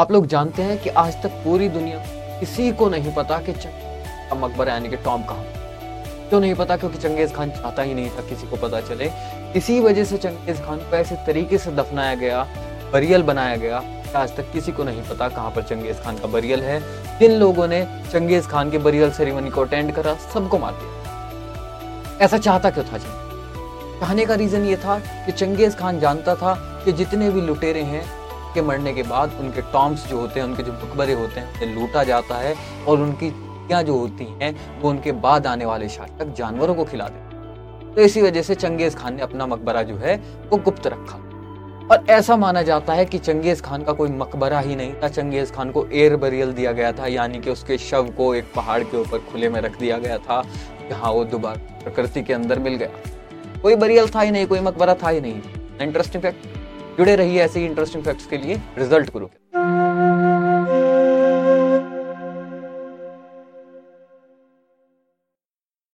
आप लोग जानते हैं कि आज तक पूरी दुनिया किसी को नहीं पता कि का मकबरा यानी कि टॉम कहाँ क्यों नहीं पता? क्योंकि चंगेज खान चाहता ही नहीं था किसी को पता चले। इसी वजह से चंगेज खान को ऐसे तरीके से दफनाया गया, बरियल बनाया गया आज तक किसी को नहीं पता कहाँ पर चंगेज खान का बरियल है। जिन लोगों ने चंगेज खान के बरियल सेरेमनी को अटेंड करा, सबको मार दिया। ऐसा चाहता क्यों था चंगेज? कहने का रीजन ये था कि चंगेज खान जानता था कि जितने भी लुटेरे हैं के मरने के बाद उनके टॉम्स जो होते हैं, उनके जो मकबरे होते हैं उन्हें लूटा जाता है और उनकी क्या जो होती हैं, वो उनके बाद आने वाले शासक जानवरों को खिला देते तो इसी वजह से चंगेज खान ने अपना मकबरा जो है, वो गुप्त रखा। और ऐसा माना जाता है कि चंगेज खान का कोई मकबरा ही नहीं था। चंगेज खान को एयर बरियल दिया गया था, यानी कि उसके शव को एक पहाड़ के ऊपर खुले में रख दिया गया था, जहाँ वो दोबारा प्रकृति के अंदर मिल गया। कोई बरियल था ही नहीं, कोई मकबरा था ही नहीं। इंटरेस्टिंग फैक्ट जुड़े रहिए ऐसे ही इंटरेस्टिंग फैक्ट्स के लिए. रिज़ल्ट गुरु.